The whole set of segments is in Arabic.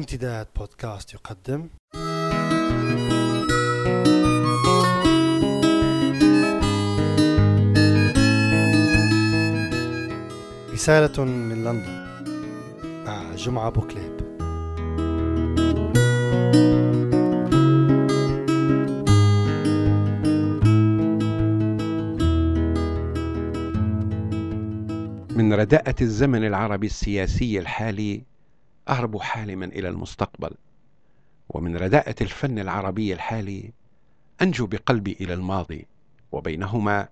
امتداد بودكاست يقدم. رسالة من لندن. مع جمعة بوكليب. من رداءة الزمن العربي السياسي الحالي أهرب حالما إلى المستقبل ومن رداءة الفن العربي الحالي أنجو بقلبي إلى الماضي وبينهما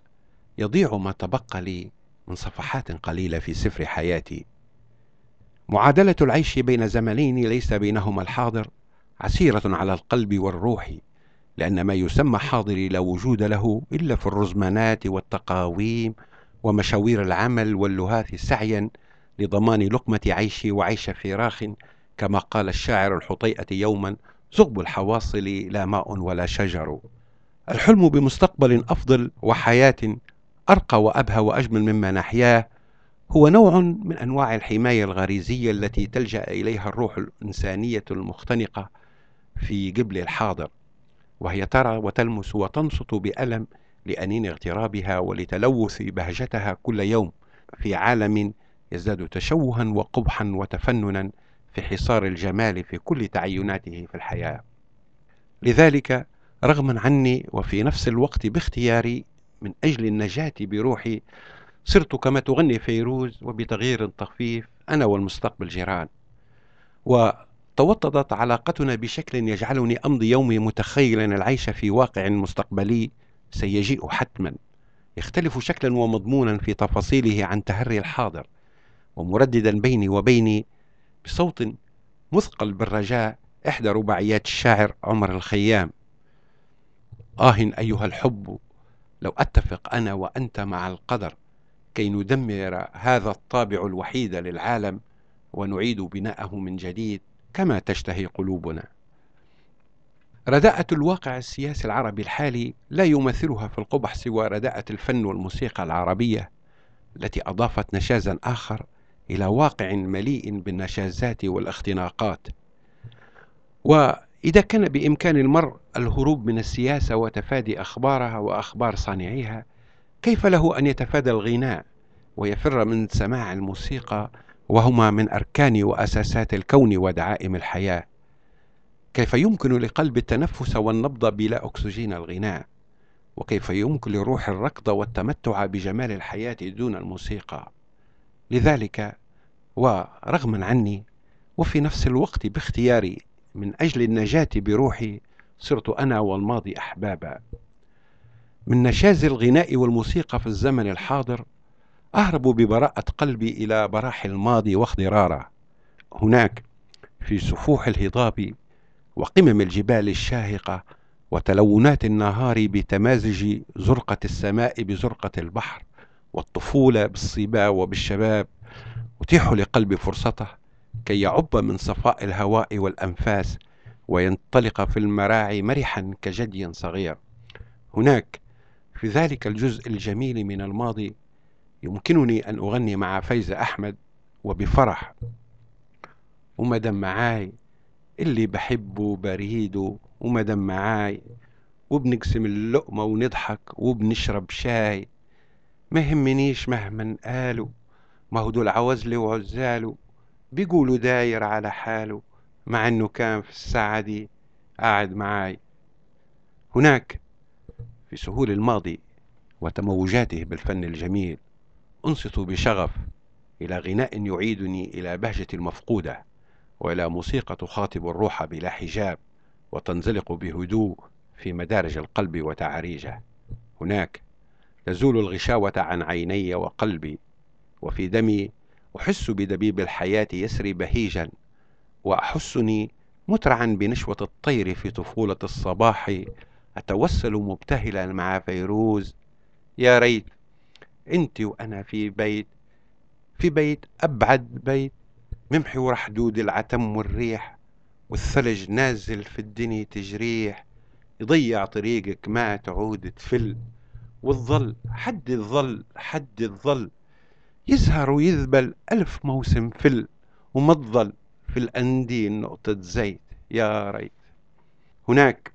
يضيع ما تبقى لي من صفحات قليلة في سفر حياتي. معادلة العيش بين زمنين ليس بينهما الحاضر عسيرة على القلب والروح لأن ما يسمى حاضر لا وجود له إلا في الرزمانات والتقاويم ومشاوير العمل واللهاث سعيا لضمان لقمة عيشي وعيش فراخ كما قال الشاعر الحطيئة يوما زغب الحواصل لا ماء ولا شجر الحلم بمستقبل أفضل وحياة أرقى وأبهى وأجمل مما نحياه هو نوع من أنواع الحماية الغريزية التي تلجأ إليها الروح الإنسانية المختنقة في قبل الحاضر. وهي ترى وتلمس وتنصت بألم لأنين اغترابها ولتلوث بهجتها كل يوم في عالم يزداد تشوها وقبحا وتفننا في حصار الجمال في كل تعيناته في الحياة. لذلك رغما عني وفي نفس الوقت باختياري من أجل النجاة بروحي صرت كما تغني فيروز وبتغيير طفيف أنا والمستقبل جيران. وتوطدت علاقتنا بشكل يجعلني أمضي يومي متخيلا العيش في واقع مستقبلي سيجيء حتما. يختلف شكلا ومضمونا في تفاصيله عن تهري الحاضر. ومرددا بيني وبيني بصوت مثقل بالرجاء إحدى رباعيات الشاعر عمر الخيام. آه أيها الحب لو أتفق أنا وأنت مع القدر كي ندمر هذا الطابع الوحيد للعالم ونعيد بناءه من جديد كما تشتهي قلوبنا. رداءة الواقع السياسي العربي الحالي لا يمثلها في القبح سوى رداءة الفن والموسيقى العربية التي أضافت نشازا آخر إلى واقع مليء بالنشازات والاختناقات. وإذا كان بإمكان المرء الهروب من السياسة وتفادي أخبارها وأخبار صانعيها كيف له أن يتفادى الغناء ويفر من سماع الموسيقى وهما من أركان وأساسات الكون ودعائم الحياة؟ كيف يمكن لقلب التنفس والنبض بلا أكسجين الغناء؟ وكيف يمكن لروح الركض والتمتع بجمال الحياة دون الموسيقى؟ لذلك ورغما عني وفي نفس الوقت باختياري من أجل النجاة بروحي صرت أنا والماضي أحبابا. من نشاز الغناء والموسيقى في الزمن الحاضر أهرب ببراءة قلبي إلى براح الماضي واخضراره هناك في سفوح الهضاب وقمم الجبال الشاهقة وتلونات النهار بتمازج زرقة السماء بزرقة البحر. والطفولة بالصبا وبالشباب أتيح لقلبي فرصته كي يعب من صفاء الهواء والأنفاس وينطلق في المراعي مرحا كجدي صغير. هناك في ذلك الجزء الجميل من الماضي يمكنني أن أغني مع فايزة أحمد وبفرح. ومدام معاي اللي بحبه بريده ومدام معاي. وبنقسم اللقمة ونضحك وبنشرب شاي. ما يهمنيش مهما قالوا. ما هو دول عوزلي وعزاله بيقولوا داير على حاله مع إنه كان في الساعة دي قاعد معاي. هناك في سهول الماضي وتموجاته بالفن الجميل انصت بشغف إلى غناء يعيدني إلى بهجة المفقودة وإلى موسيقى تخاطب الروح بلا حجاب وتنزلق بهدوء في مدارج القلب وتعاريجه هناك تزول الغشاوة عن عيني وقلبي وفي دمي أحس بدبيب الحياة يسري بهيجا وأحسني مترعا بنشوة الطير في طفولة الصباح أتوسل مبتهلا مع فيروز. يا ريت أنت وأنا في بيت في بيت أبعد بيت ممحي ورا حدود العتم والريح والثلج نازل في الدنيا تجريح يضيع طريقك ما تعود تفل. والظل حد الظل حد الظل. يزهر ويذبل ألف موسم فل وما في الأندين نقطة زيت. يا ريت. هناك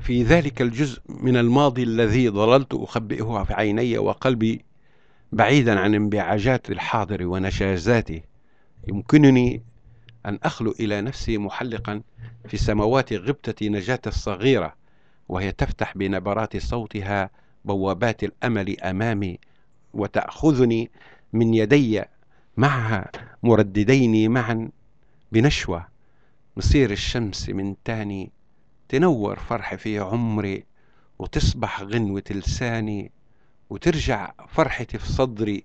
في ذلك الجزء من الماضي الذي ظللت أخبئه في عيني وقلبي بعيدا عن انبعاجات الحاضر ونشازاته. يمكنني أن أخلو إلى نفسي محلقا في سماوات غبتة نجاة الصغيرة وهي تفتح بنبرات صوتها بوابات الأمل أمامي وتأخذني من يدي معها مرددين معا بنشوة مصير الشمس من تاني تنور فرح في عمري وتصبح غنوة لساني وترجع فرحتي في صدري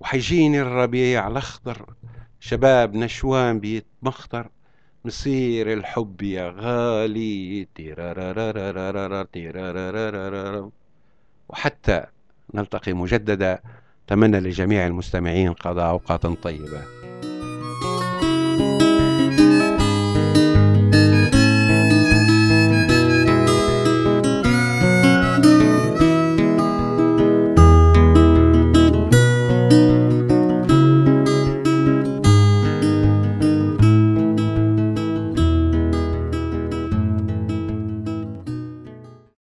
وحيجيني الربيع الأخضر شباب نشوان بيتمخضر مصير الحب يا غالي وحتى نلتقي مجددا. أتمنى لجميع المستمعين قضاء أوقات طيبة.